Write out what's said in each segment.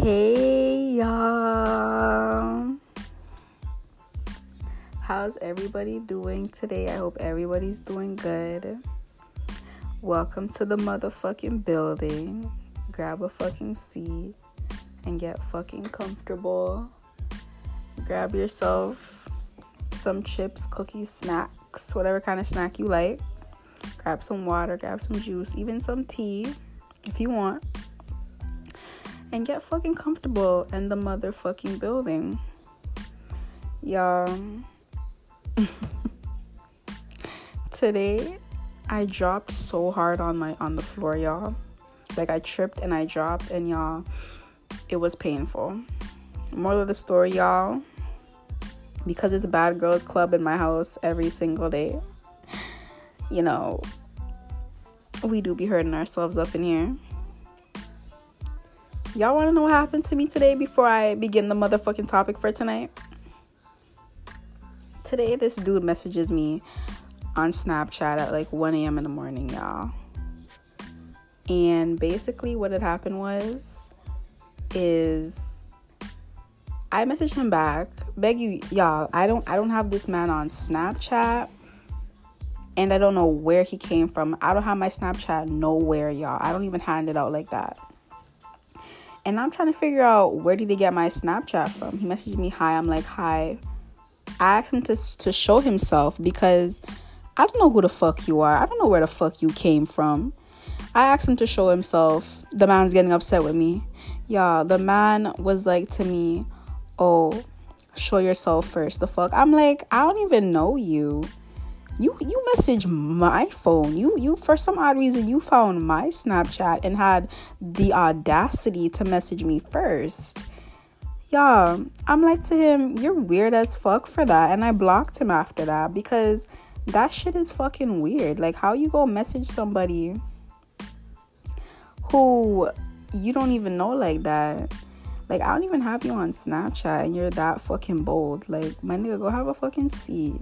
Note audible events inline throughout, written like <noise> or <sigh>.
Hey y'all. How's everybody doing today? I hope everybody's doing good. Welcome to the motherfucking building. Grab a fucking seat and get fucking comfortable. Grab yourself some chips, cookies, snacks, whatever kind of snack you like. Grab some water, grab some juice, even some tea if you want and get fucking comfortable in the motherfucking building. Y'all, <laughs> today I dropped so hard on my on the floor, y'all. Like I tripped and I dropped, and y'all, it was painful. Moral of the story, y'all, because it's a bad girls club in my house every single day. You know, we do be hurting ourselves up in here. Y'all want to know what happened to me today before I begin the motherfucking topic for tonight? Today, this dude messages me on Snapchat at like 1 a.m. in the morning, y'all. And basically, what had happened was, is I messaged him back, beg you, y'all. I don't, I don't have this man on Snapchat, and I don't know where he came from. I don't have my Snapchat nowhere, y'all. I don't even hand it out like that. And I'm trying to figure out where did he get my Snapchat from. He messaged me hi. I'm like, hi. I asked him to to show himself because I don't know who the fuck you are. I don't know where the fuck you came from. I asked him to show himself. The man's getting upset with me. Yeah, the man was like to me, "Oh, show yourself first. The fuck? I'm like, I don't even know you you you message my phone. You you for some odd reason you found my snapchat and had the audacity to message me first. Yeah i'm like to him you're weird as fuck for that and i blocked him after that because that shit is fucking weird. Like how you go message somebody who you don't even know like that? Like i don't even have you on snapchat and you're that fucking bold. Like my nigga go have a fucking seat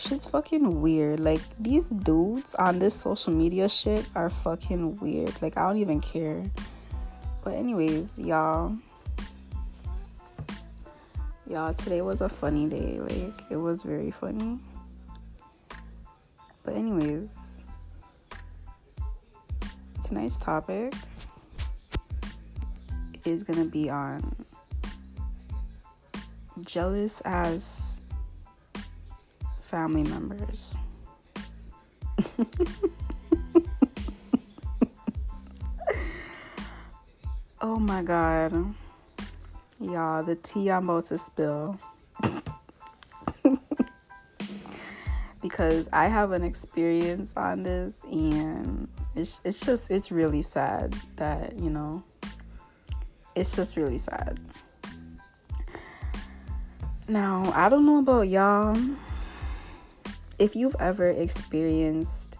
shit's fucking weird. Like these dudes on this social media shit are fucking weird. Like I don't even care. But anyways, y'all. Y'all, today was a funny day. Like it was very funny. But anyways, tonight's topic is gonna be on jealous as family members. oh my god. Y'all, the tea I'm about to spill. because I have an experience on this and it's it's just it's really sad that, you know, it's just really sad. Now, I don't know about y'all, if you've ever experienced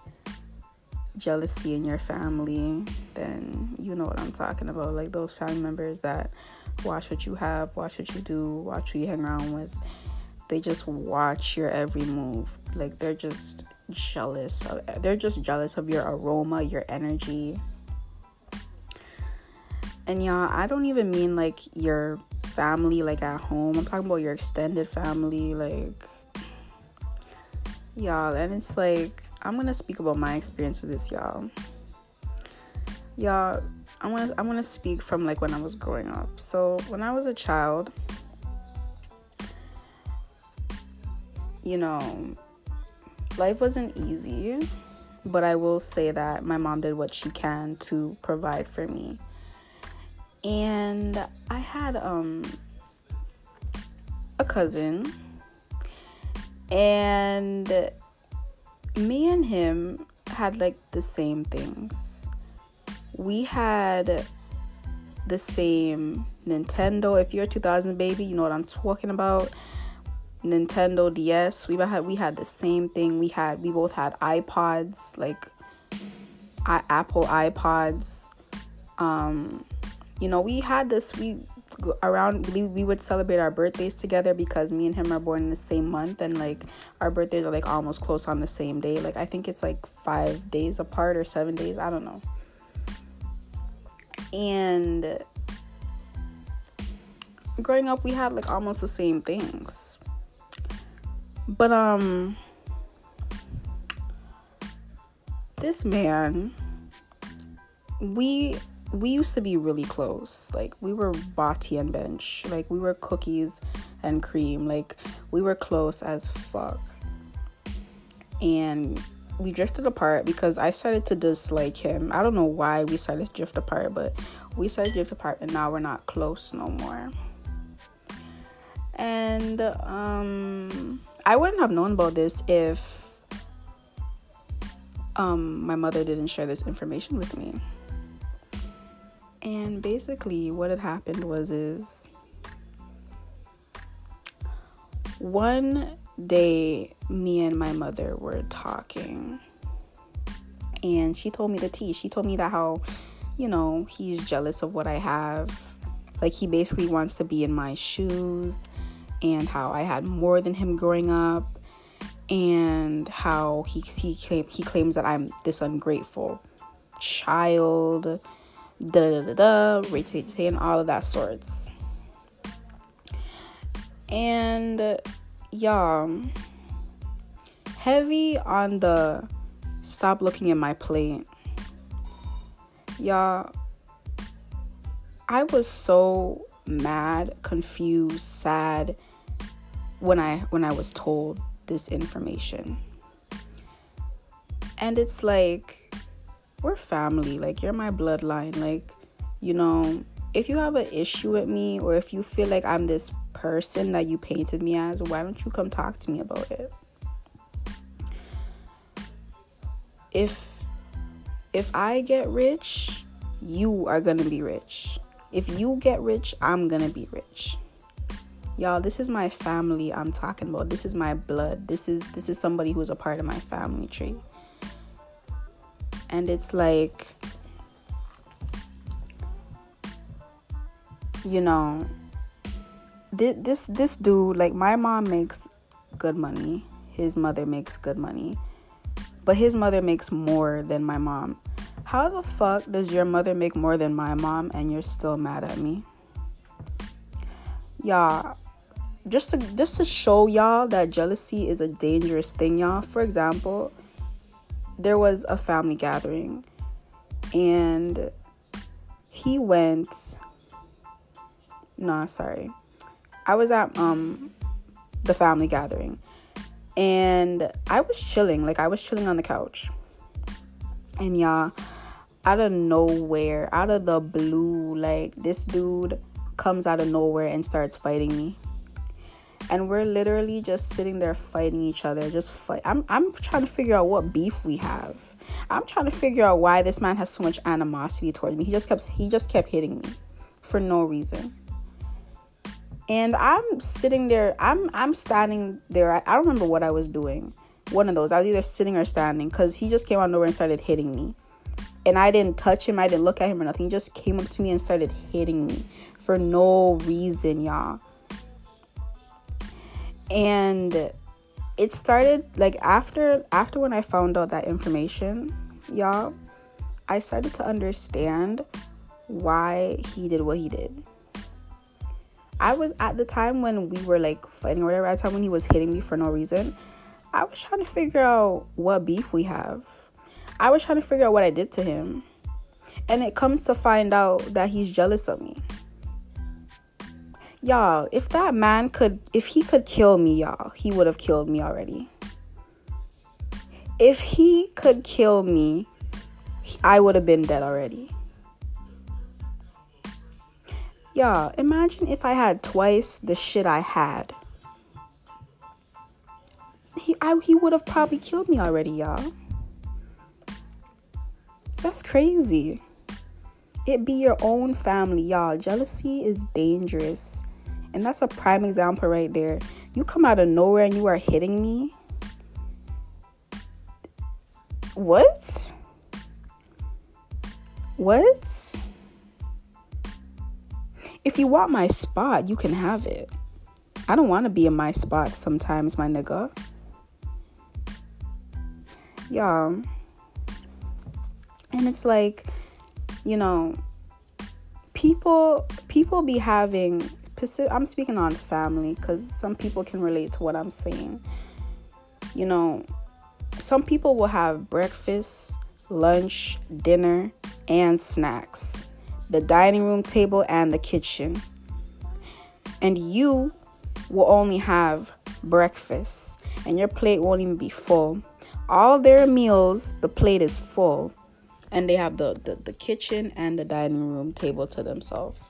jealousy in your family, then you know what I'm talking about. Like those family members that watch what you have, watch what you do, watch who you hang around with. They just watch your every move. Like they're just jealous. Of, they're just jealous of your aroma, your energy. And y'all, I don't even mean like your family, like at home. I'm talking about your extended family, like y'all and it's like i'm gonna speak about my experience with this y'all. Y'all i'm gonna i'm gonna speak from like when i was growing up. So when i was a child you know life wasn't easy but i will say that my mom did what she can to provide for me. And i had um a cousin and me and him had like the same things. We had the same Nintendo. If you're a 2000 baby, you know what I'm talking about. Nintendo DS. We had we had the same thing. We had we both had iPods, like I, Apple iPods. Um, you know, we had this. We around we, we would celebrate our birthdays together because me and him are born in the same month and like our birthdays are like almost close on the same day like i think it's like five days apart or seven days i don't know and growing up we had like almost the same things. But um this man we we used to be really close. Like we were Bati and Bench. Like we were cookies and cream. Like we were close as fuck. And we drifted apart because I started to dislike him. I don't know why we started to drift apart, but we started to drift apart and now we're not close no more. And um I wouldn't have known about this if um my mother didn't share this information with me. And basically what had happened was is one day me and my mother were talking and she told me the tea. She told me that how, you know, he's jealous of what I have. Like he basically wants to be in my shoes and how I had more than him growing up and how he he claim, he claims that I'm this ungrateful child da da da da, rate and all of that sorts. And y'all, heavy on the stop looking at my plate. Y'all, I was so mad, confused, sad when I when I was told this information. And it's like we're family. Like, you're my bloodline. Like, you know, if you have an issue with me or if you feel like I'm this person that you painted me as, why don't you come talk to me about it? If if I get rich, you are going to be rich. If you get rich, I'm going to be rich. Y'all, this is my family I'm talking about. This is my blood. This is this is somebody who's a part of my family tree and it's like you know this this this dude like my mom makes good money. His mother makes good money. But his mother makes more than my mom. How the fuck does your mother make more than my mom and you're still mad at me? Y'all just to just to show y'all that jealousy is a dangerous thing y'all. For example there was a family gathering and he went nah sorry. I was at um the family gathering and i was chilling like i was chilling on the couch. And y'all out of nowhere out of the blue like this dude comes out of nowhere and starts fighting me and we're literally just sitting there fighting each other just fight. I'm, I'm trying to figure out what beef we have. I'm trying to figure out why this man has so much animosity towards me. He just kept he just kept hitting me for no reason. And i'm sitting there i'm i'm standing there. I, I don't remember what i was doing. One of those i was either sitting or standing because he just came out of nowhere and started hitting me. And I didn't touch him, I didn't look at him or nothing. He just came up to me and started hitting me for no reason, y'all and it started like after after when I found out that information, y'all, I started to understand why he did what he did. I was at the time when we were like fighting or whatever, at the time when he was hitting me for no reason, I was trying to figure out what beef we have. I was trying to figure out what I did to him. And it comes to find out that he's jealous of me y'all if that man could if he could kill me y'all he would have killed me already. If he could kill me i would have been dead already. Y'all imagine if i had twice the shit i had. He I, he would have probably killed me already y'all. That's crazy. It be your own family y'all. Jealousy is dangerous and that's a prime example right there. You come out of nowhere and you are hitting me. What? What? If you want my spot, you can have it. I don't want to be in my spot sometimes, my nigga. Yeah. And it's like, you know, people people be having I'm speaking on family because some people can relate to what I'm saying. You know, some people will have breakfast, lunch, dinner, and snacks, the dining room table, and the kitchen. And you will only have breakfast, and your plate won't even be full. All their meals, the plate is full, and they have the, the, the kitchen and the dining room table to themselves.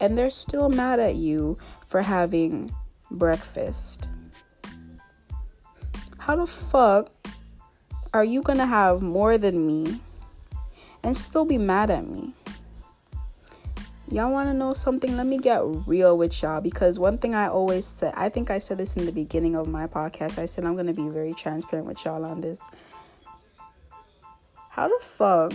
And they're still mad at you for having breakfast. How the fuck are you gonna have more than me and still be mad at me? Y'all wanna know something? Let me get real with y'all because one thing I always said, I think I said this in the beginning of my podcast. I said I'm gonna be very transparent with y'all on this. How the fuck?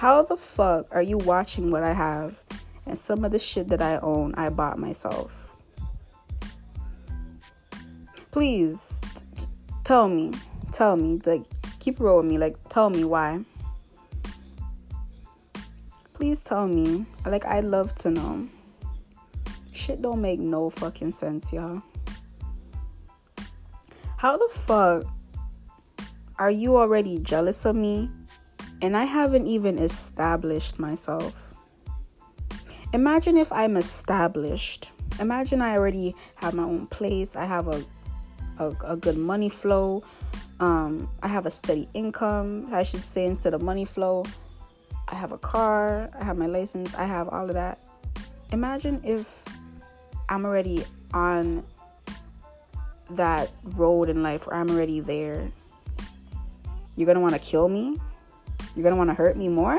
How the fuck are you watching what I have and some of the shit that I own I bought myself? Please t- tell me. Tell me. Like, keep rolling me. Like, tell me why. Please tell me. Like, I'd love to know. Shit don't make no fucking sense, y'all. How the fuck are you already jealous of me? And I haven't even established myself. Imagine if I'm established. Imagine I already have my own place. I have a a, a good money flow. Um, I have a steady income, I should say, instead of money flow. I have a car. I have my license. I have all of that. Imagine if I'm already on that road in life where I'm already there you're to want to kill me? You're going to want to hurt me more?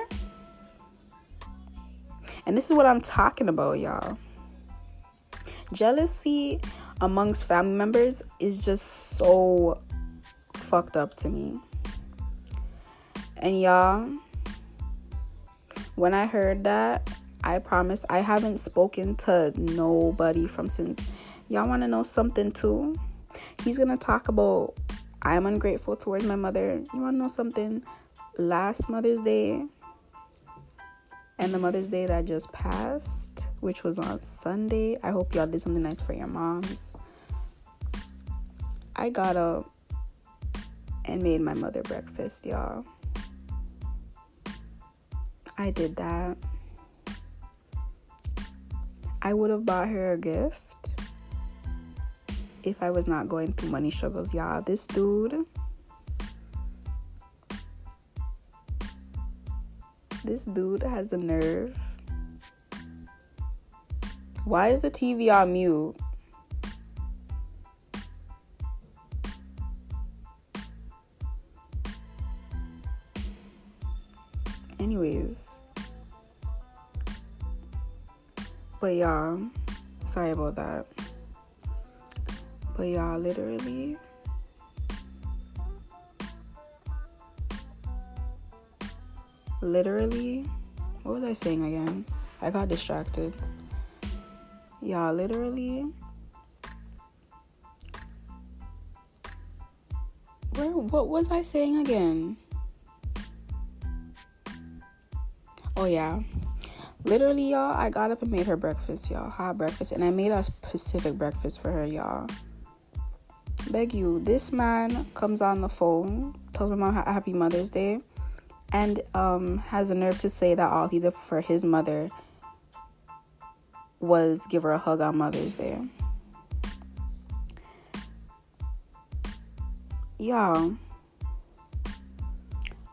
And this is what I'm talking about, y'all. Jealousy amongst family members is just so fucked up to me. And y'all, when I heard that, I promised I haven't spoken to nobody from since. Y'all want to know something too? He's going to talk about I am ungrateful towards my mother. You want to know something? Last Mother's Day and the Mother's Day that just passed, which was on Sunday. I hope y'all did something nice for your moms. I got up and made my mother breakfast, y'all. I did that. I would have bought her a gift if I was not going through money struggles, y'all. This dude, this dude has the nerve. Why is the TV on mute? Anyways, but y'all, sorry about that. But y'all, literally, literally, what was I saying again? I got distracted. Y'all, literally, where, what was I saying again? Oh, yeah. Literally, y'all, I got up and made her breakfast, y'all. Hot breakfast. And I made a Pacific breakfast for her, y'all beg you, this man comes on the phone, tells my mom happy Mother's Day, and um, has the nerve to say that all he did for his mother was give her a hug on Mother's Day. Y'all,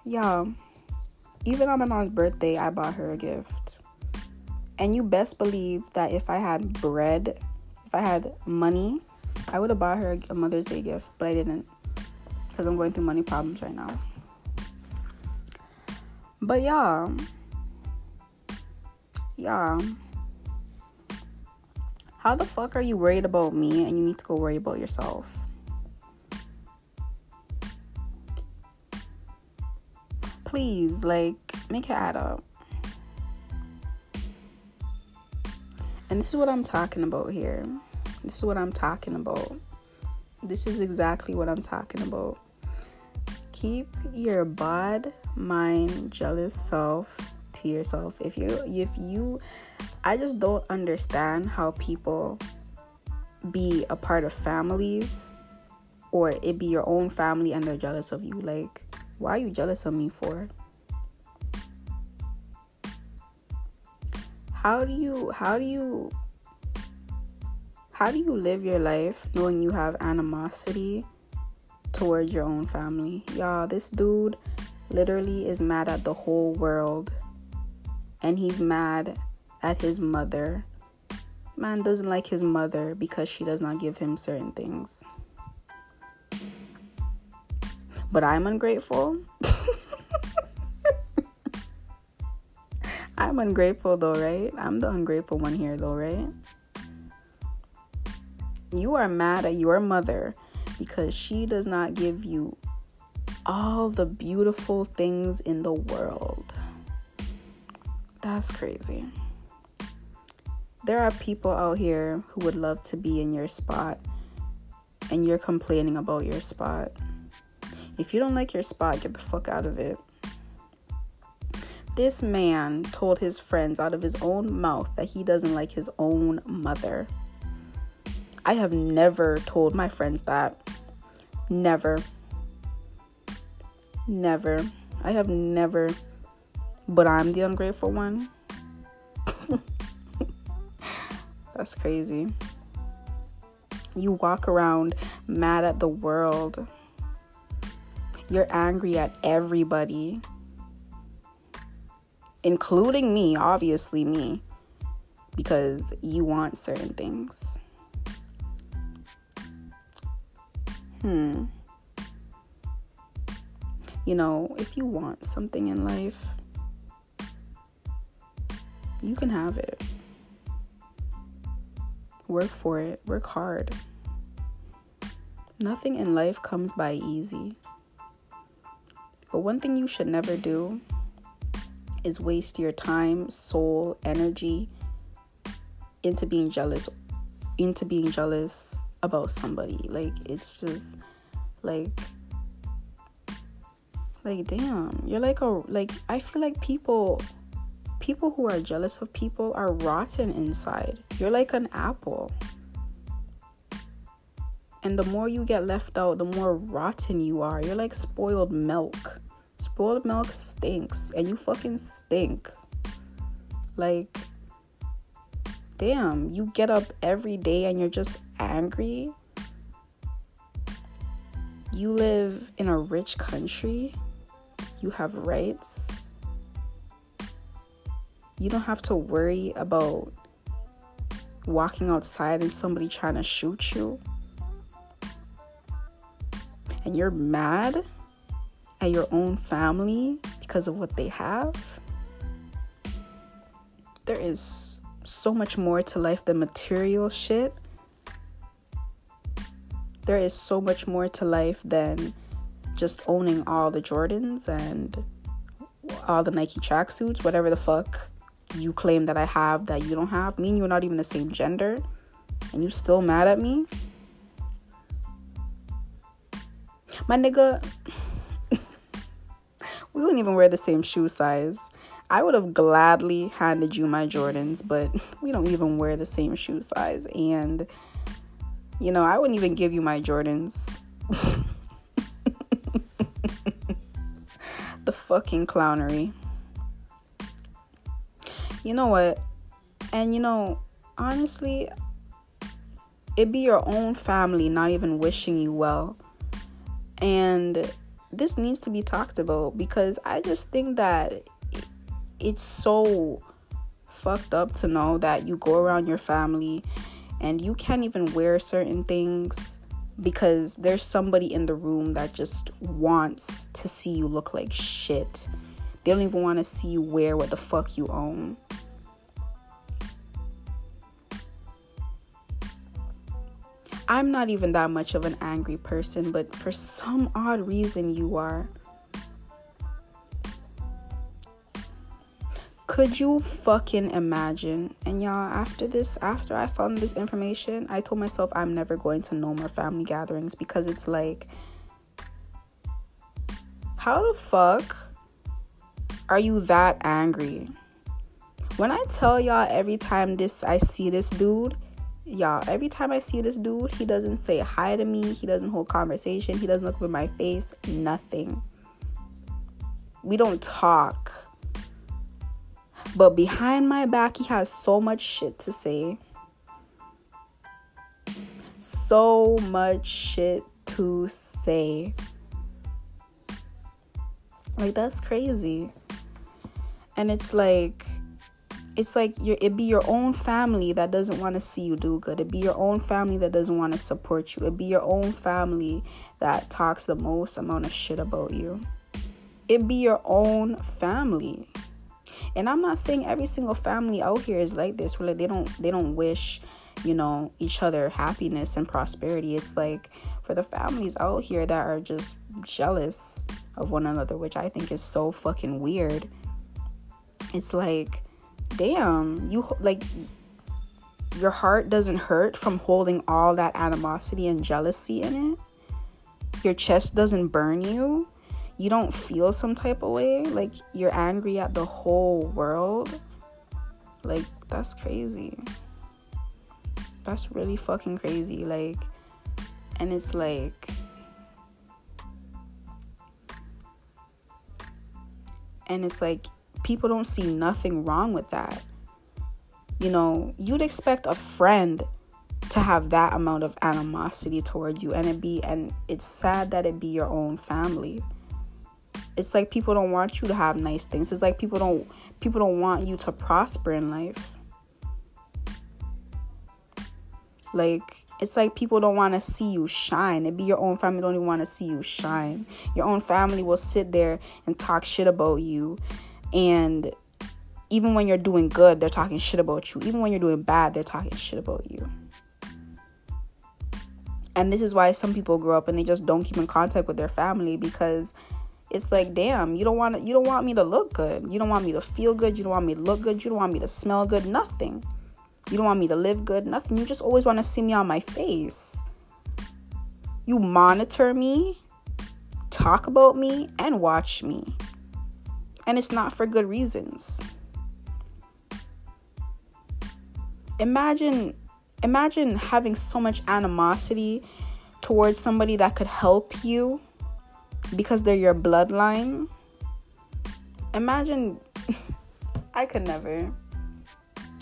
y'all, even on my mom's birthday, I bought her a gift. And you best believe that if I had bread, if I had money, I would have bought her a Mother's Day gift, but I didn't because I'm going through money problems right now. But yeah, yeah. How the fuck are you worried about me and you need to go worry about yourself? Please, like, make it add up. And this is what I'm talking about here. This is what I'm talking about. This is exactly what I'm talking about. Keep your bad mind, jealous self to yourself. If you if you I just don't understand how people be a part of families or it be your own family and they're jealous of you. Like, why are you jealous of me for? How do you how do you how do you live your life knowing you have animosity towards your own family? Y'all, this dude literally is mad at the whole world. And he's mad at his mother. Man doesn't like his mother because she does not give him certain things. But I'm ungrateful. <laughs> I'm ungrateful though, right? I'm the ungrateful one here though, right? You are mad at your mother because she does not give you all the beautiful things in the world. That's crazy. There are people out here who would love to be in your spot, and you're complaining about your spot. If you don't like your spot, get the fuck out of it. This man told his friends out of his own mouth that he doesn't like his own mother. I have never told my friends that. Never. Never. I have never. But I'm the ungrateful one. <laughs> That's crazy. You walk around mad at the world. You're angry at everybody, including me, obviously, me, because you want certain things. Hmm you know, if you want something in life, you can have it. Work for it, work hard. Nothing in life comes by easy. But one thing you should never do is waste your time, soul, energy into being jealous into being jealous about somebody. Like it's just like like damn. You're like a like i feel like people people who are jealous of people are rotten inside. You're like an apple. And the more you get left out the more rotten you are. You're like spoiled milk. Spoiled milk stinks and you fucking stink. Like damn you get up every day and you're just angry? You live in a rich country you have rights. You don't have to worry about walking outside and somebody trying to shoot you. And you're mad at your own family because of what they have. There is so much more to life than material shit. There is so much more to life than just owning all the Jordans and all the Nike tracksuits, whatever the fuck you claim that I have that you don't have. Me and you are not even the same gender, and you still mad at me. My nigga, <laughs> we wouldn't even wear the same shoe size. I would have gladly handed you my Jordans, but <laughs> we don't even wear the same shoe size. And, you know, I wouldn't even give you my Jordans. <laughs> <laughs> the fucking clownery. You know what? And you know, honestly, it be your own family not even wishing you well. And this needs to be talked about because I just think that it's so fucked up to know that you go around your family and you can't even wear certain things because there's somebody in the room that just wants to see you look like shit. They don't even want to see you wear what the fuck you own. I'm not even that much of an angry person, but for some odd reason, you are. Could you fucking imagine? And y'all, after this, after I found this information, I told myself I'm never going to no more family gatherings because it's like, how the fuck are you that angry? When I tell y'all every time this I see this dude, y'all, every time I see this dude, he doesn't say hi to me, he doesn't hold conversation, he doesn't look in my face, nothing. We don't talk. But behind my back, he has so much shit to say. So much shit to say. Like that's crazy. And it's like it's like it be your own family that doesn't want to see you do good. It be your own family that doesn't want to support you. It be your own family that talks the most amount of shit about you. It be your own family. And I'm not saying every single family out here is like this, where like they don't they don't wish, you know, each other happiness and prosperity. It's like for the families out here that are just jealous of one another, which I think is so fucking weird. It's like, damn, you like your heart doesn't hurt from holding all that animosity and jealousy in it. Your chest doesn't burn you. You don't feel some type of way. Like you're angry at the whole world. Like, that's crazy. That's really fucking crazy. Like, and it's like, And it's like people don't see nothing wrong with that. You know, you'd expect a friend to have that amount of animosity towards you and it be and it's sad that it be your own family. It's like people don't want you to have nice things. It's like people don't people don't want you to prosper in life. Like it's like people don't want to see you shine. It be your own family don't even want to see you shine. Your own family will sit there and talk shit about you. And even when you're doing good, they're talking shit about you. Even when you're doing bad, they're talking shit about you. And this is why some people grow up and they just don't keep in contact with their family because it's like, damn, you don't want you don't want me to look good. You don't want me to feel good. You don't want me to look good. You don't want me to smell good. Nothing. You don't want me to live good, nothing. You just always want to see me on my face. You monitor me, talk about me, and watch me. And it's not for good reasons. Imagine imagine having so much animosity towards somebody that could help you because they're your bloodline. Imagine <laughs> I could never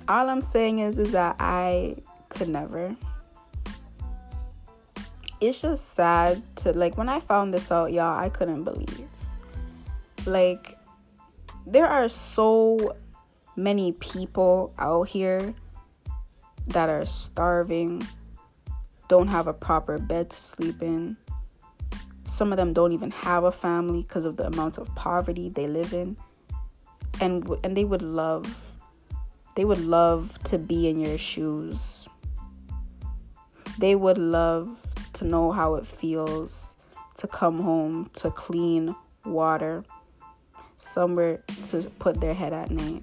all I'm saying is is that I could never. It's just sad to like when I found this out, y'all, I couldn't believe. Like there are so many people out here that are starving, don't have a proper bed to sleep in. Some of them don't even have a family because of the amount of poverty they live in. And and they would love they would love to be in your shoes. They would love to know how it feels to come home to clean water, somewhere to put their head at night,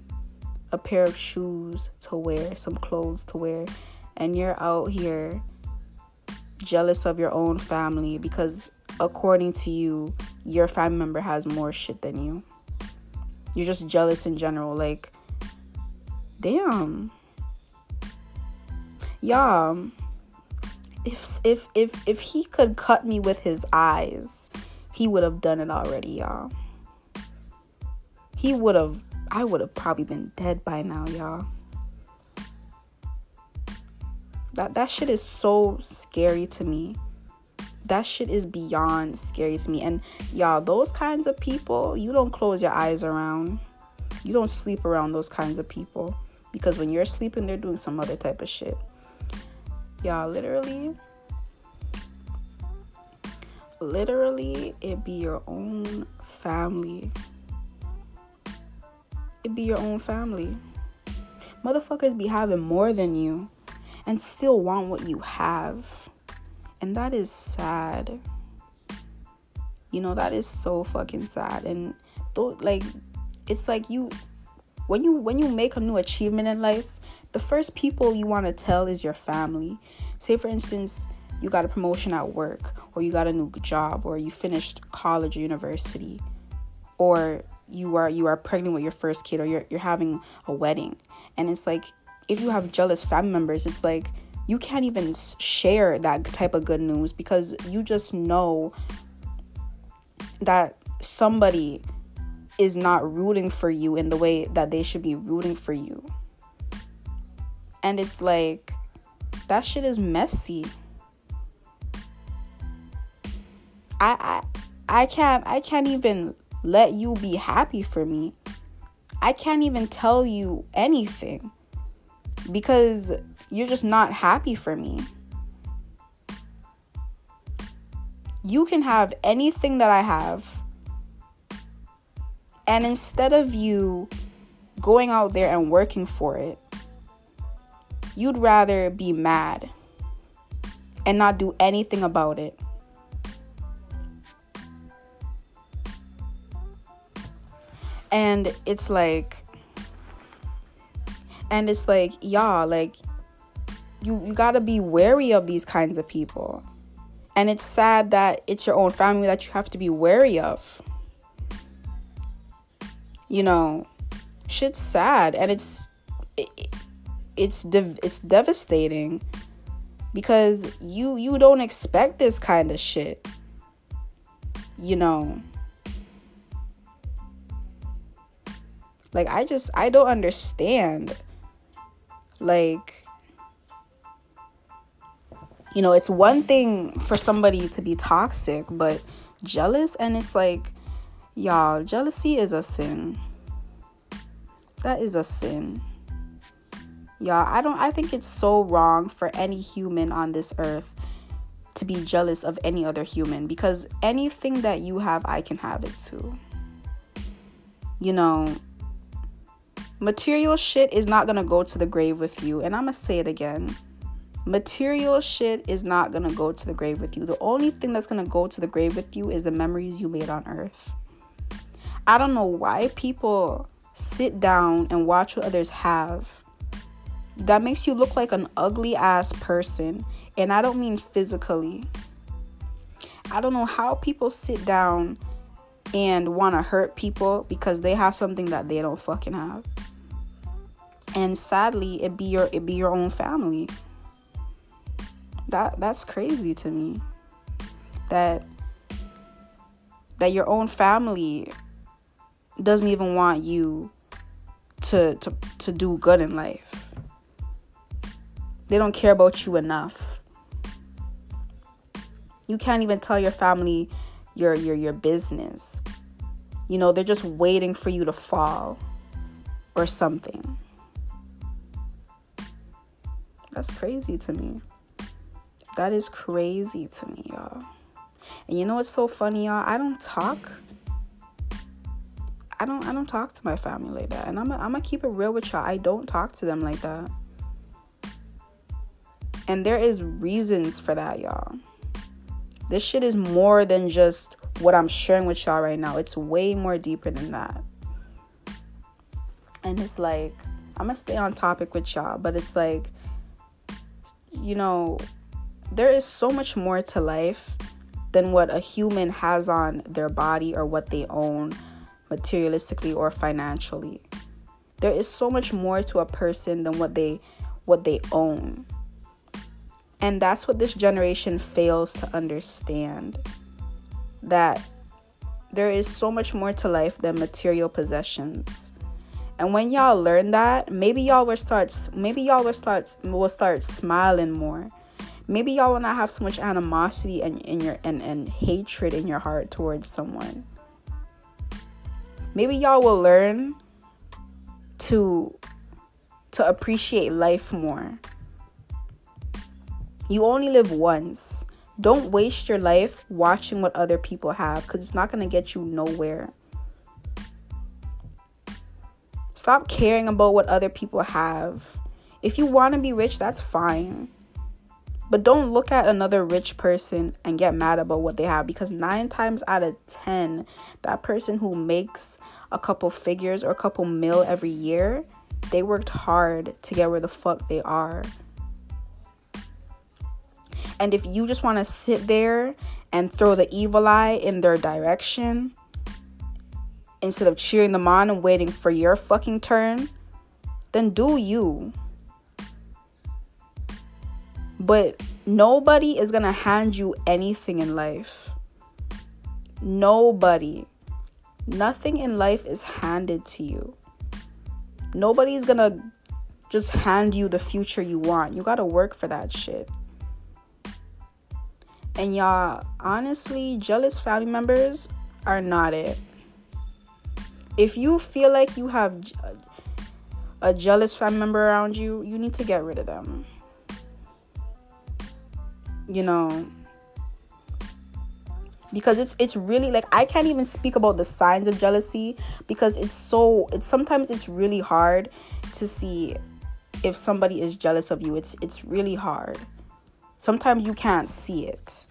a pair of shoes to wear, some clothes to wear, and you're out here jealous of your own family because according to you, your family member has more shit than you. You're just jealous in general. Like, damn y'all if if if if he could cut me with his eyes he would have done it already y'all he would have i would have probably been dead by now y'all that that shit is so scary to me that shit is beyond scary to me and y'all those kinds of people you don't close your eyes around you don't sleep around those kinds of people because when you're sleeping, they're doing some other type of shit. Y'all, literally, literally, it be your own family. It be your own family. Motherfuckers be having more than you and still want what you have. And that is sad. You know, that is so fucking sad. And though, like, it's like you when you when you make a new achievement in life the first people you want to tell is your family say for instance you got a promotion at work or you got a new job or you finished college or university or you are you are pregnant with your first kid or you're you're having a wedding and it's like if you have jealous family members it's like you can't even share that type of good news because you just know that somebody is not rooting for you in the way that they should be rooting for you. And it's like that shit is messy. I I I can't I can't even let you be happy for me. I can't even tell you anything because you're just not happy for me. You can have anything that I have. And instead of you going out there and working for it, you'd rather be mad and not do anything about it. And it's like, and it's like, y'all, like, you, you gotta be wary of these kinds of people. And it's sad that it's your own family that you have to be wary of. You know, shit's sad and it's it, it's dev- it's devastating because you you don't expect this kind of shit. You know, Like I just I don't understand. Like you know, it's one thing for somebody to be toxic, but jealous and it's like y'all, jealousy is a sin. That is a sin. Y'all, I don't I think it's so wrong for any human on this earth to be jealous of any other human because anything that you have, I can have it too. You know, Material shit is not gonna go to the grave with you. And I'm gonna say it again. Material shit is not gonna go to the grave with you. The only thing that's gonna go to the grave with you is the memories you made on earth. I don't know why people sit down and watch what others have. That makes you look like an ugly ass person. And I don't mean physically. I don't know how people sit down and want to hurt people because they have something that they don't fucking have and sadly it be your it be your own family that that's crazy to me that that your own family doesn't even want you to to to do good in life. They don't care about you enough. You can't even tell your family your your your business. You know they're just waiting for you to fall or something. That's crazy to me. That is crazy to me, y'all. And you know what's so funny, y'all? I don't talk. I don't I don't talk to my family like that. And I'm I'm gonna keep it real with y'all. I don't talk to them like that. And there is reasons for that, y'all. This shit is more than just what I'm sharing with y'all right now. It's way more deeper than that. And it's like I'm gonna stay on topic with y'all, but it's like you know, there is so much more to life than what a human has on their body or what they own materialistically or financially. There is so much more to a person than what they what they own. And that's what this generation fails to understand. That there is so much more to life than material possessions. And when y'all learn that, maybe y'all will start maybe y'all will start will start smiling more. Maybe y'all will not have so much animosity and in your and, and hatred in your heart towards someone. Maybe y'all will learn to to appreciate life more. You only live once. Don't waste your life watching what other people have cuz it's not going to get you nowhere. Stop caring about what other people have. If you want to be rich, that's fine. But don't look at another rich person and get mad about what they have because nine times out of ten, that person who makes a couple figures or a couple mil every year, they worked hard to get where the fuck they are. And if you just want to sit there and throw the evil eye in their direction, instead of cheering them on and waiting for your fucking turn, then do you. But nobody is going to hand you anything in life. Nobody. Nothing in life is handed to you. Nobody's going to just hand you the future you want. You got to work for that shit. And y'all, honestly, jealous family members are not it. If you feel like you have a jealous family member around you, you need to get rid of them. You know, because it's it's really like I can't even speak about the signs of jealousy because it's so it's sometimes it's really hard to see if somebody is jealous of you. It's it's really hard. Sometimes you can't see it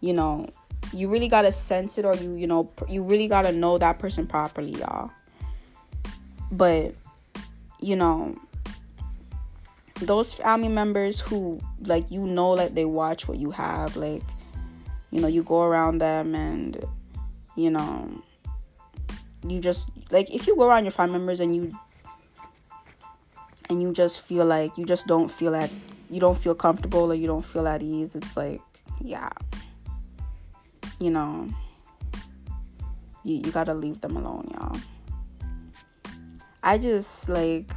you know. You really gotta sense it or you you know you really gotta know that person properly y'all. But you know those family members who like you know like they watch what you have like you know you go around them and you know you just like if you go around your family members and you and you just feel like you just don't feel at you don't feel comfortable or you don't feel at ease, it's like, yeah, you know, you, you gotta leave them alone, y'all. I just like,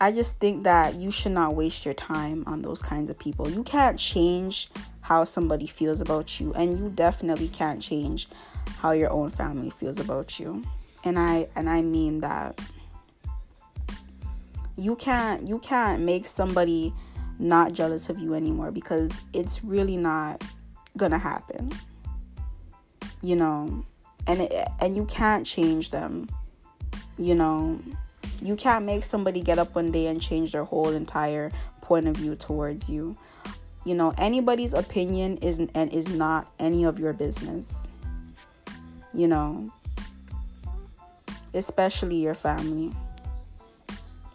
I just think that you should not waste your time on those kinds of people. You can't change how somebody feels about you, and you definitely can't change how your own family feels about you. And I and I mean that you can't you can't make somebody not jealous of you anymore because it's really not gonna happen you know and it, and you can't change them you know you can't make somebody get up one day and change their whole entire point of view towards you. You know anybody's opinion isn't and is not any of your business. You know especially your family.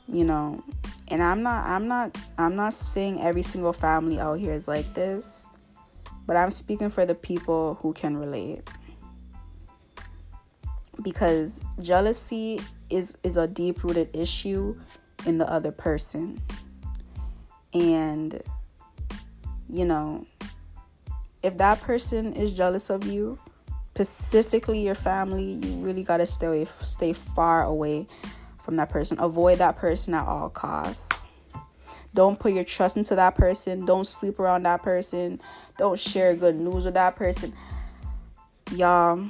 You know and i'm not i'm not i'm not saying every single family out here is like this but i'm speaking for the people who can relate. Because jealousy is is a deep rooted issue in the other person and you know if that person is jealous of you specifically your family you really got to stay away, stay far away from that person. Avoid that person at all costs. Don't put your trust into that person. Don't sleep around that person. Don't share good news with that person. Y'all,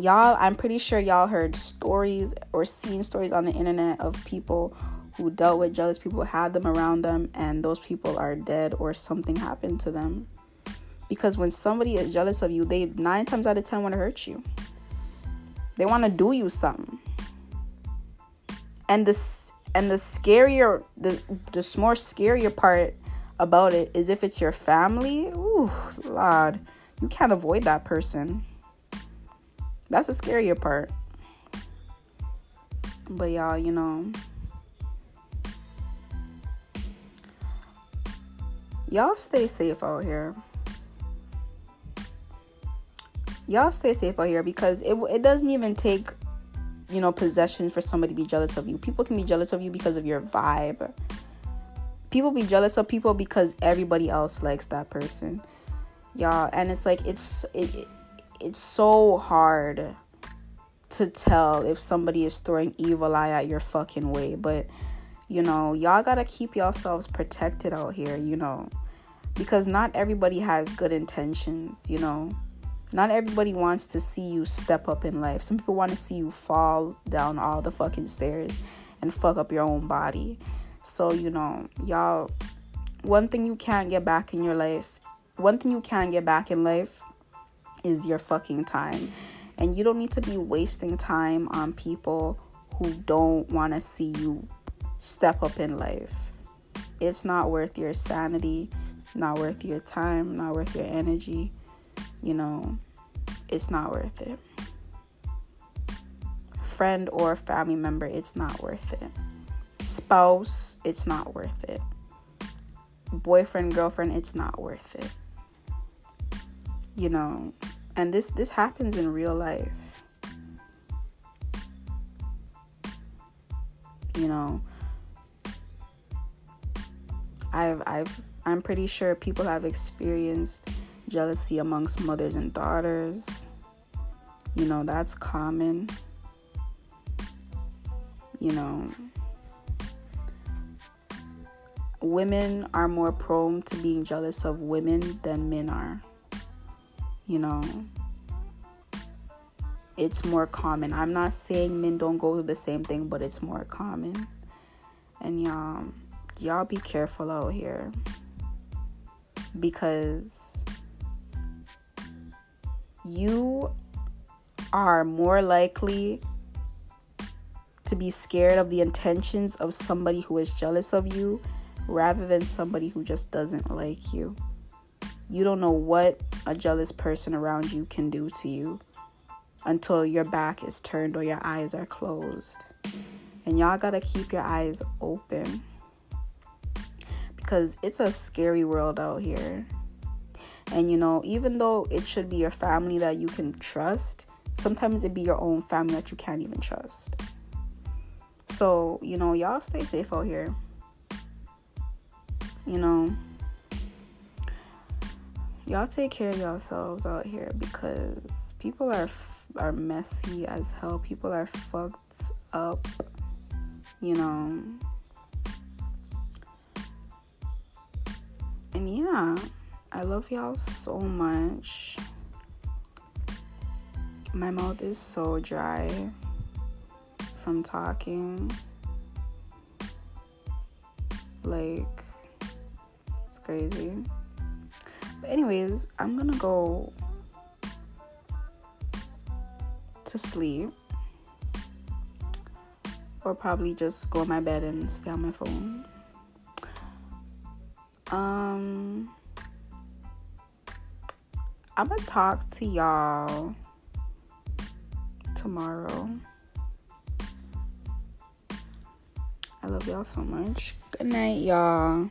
y'all, I'm pretty sure y'all heard stories or seen stories on the internet of people who dealt with jealous people, had them around them, and those people are dead or something happened to them. Because when somebody is jealous of you, they nine times out of ten want to hurt you. They want to do you something and this and the scarier the the more scarier part about it is if it's your family ooh lord you can't avoid that person that's the scarier part but y'all you know y'all stay safe out here y'all stay safe out here because it, it doesn't even take you know, possession for somebody to be jealous of you. People can be jealous of you because of your vibe. People be jealous of people because everybody else likes that person. Y'all, and it's like it's it, it it's so hard to tell if somebody is throwing evil eye at your fucking way, but you know, y'all got to keep yourselves protected out here, you know, because not everybody has good intentions, you know not everybody wants to see you step up in life. Some people want to see you fall down all the fucking stairs and fuck up your own body. So, you know, y'all, one thing you can't get back in your life, one thing you can't get back in life is your fucking time. And you don't need to be wasting time on people who don't want to see you step up in life. It's not worth your sanity, not worth your time, not worth your energy you know, it's not worth it. Friend or family member, it's not worth it. Spouse, it's not worth it. Boyfriend, girlfriend, it's not worth it you know and this this happens in real life. You know i've i've i'm pretty sure people have experienced jealousy amongst mothers and daughters. You know that's common. You know women are more prone to being jealous of women than men are. You know, it's more common. I'm not saying men don't go through the same thing, but it's more common. And y'all, y'all be careful out here because you are more likely to be scared of the intentions of somebody who is jealous of you rather than somebody who just doesn't like you. You don't know what a jealous person around you can do to you until your back is turned or your eyes are closed. And y'all gotta keep your eyes open because it's a scary world out here. And you know, even though it should be your family that you can trust, sometimes it be your own family that you can't even trust. So, you know, y'all stay safe out here. You know, y'all take care of yourselves out here because people are f- are messy as hell. People are fucked up. You know. And yeah, I love y'all so much. My mouth is so dry from talking. Like, it's crazy. But, anyways, I'm gonna go to sleep. Or probably just go in my bed and stay on my phone. Um, I'm gonna talk to y'all tomorrow. I love y'all so much. Good night, y'all.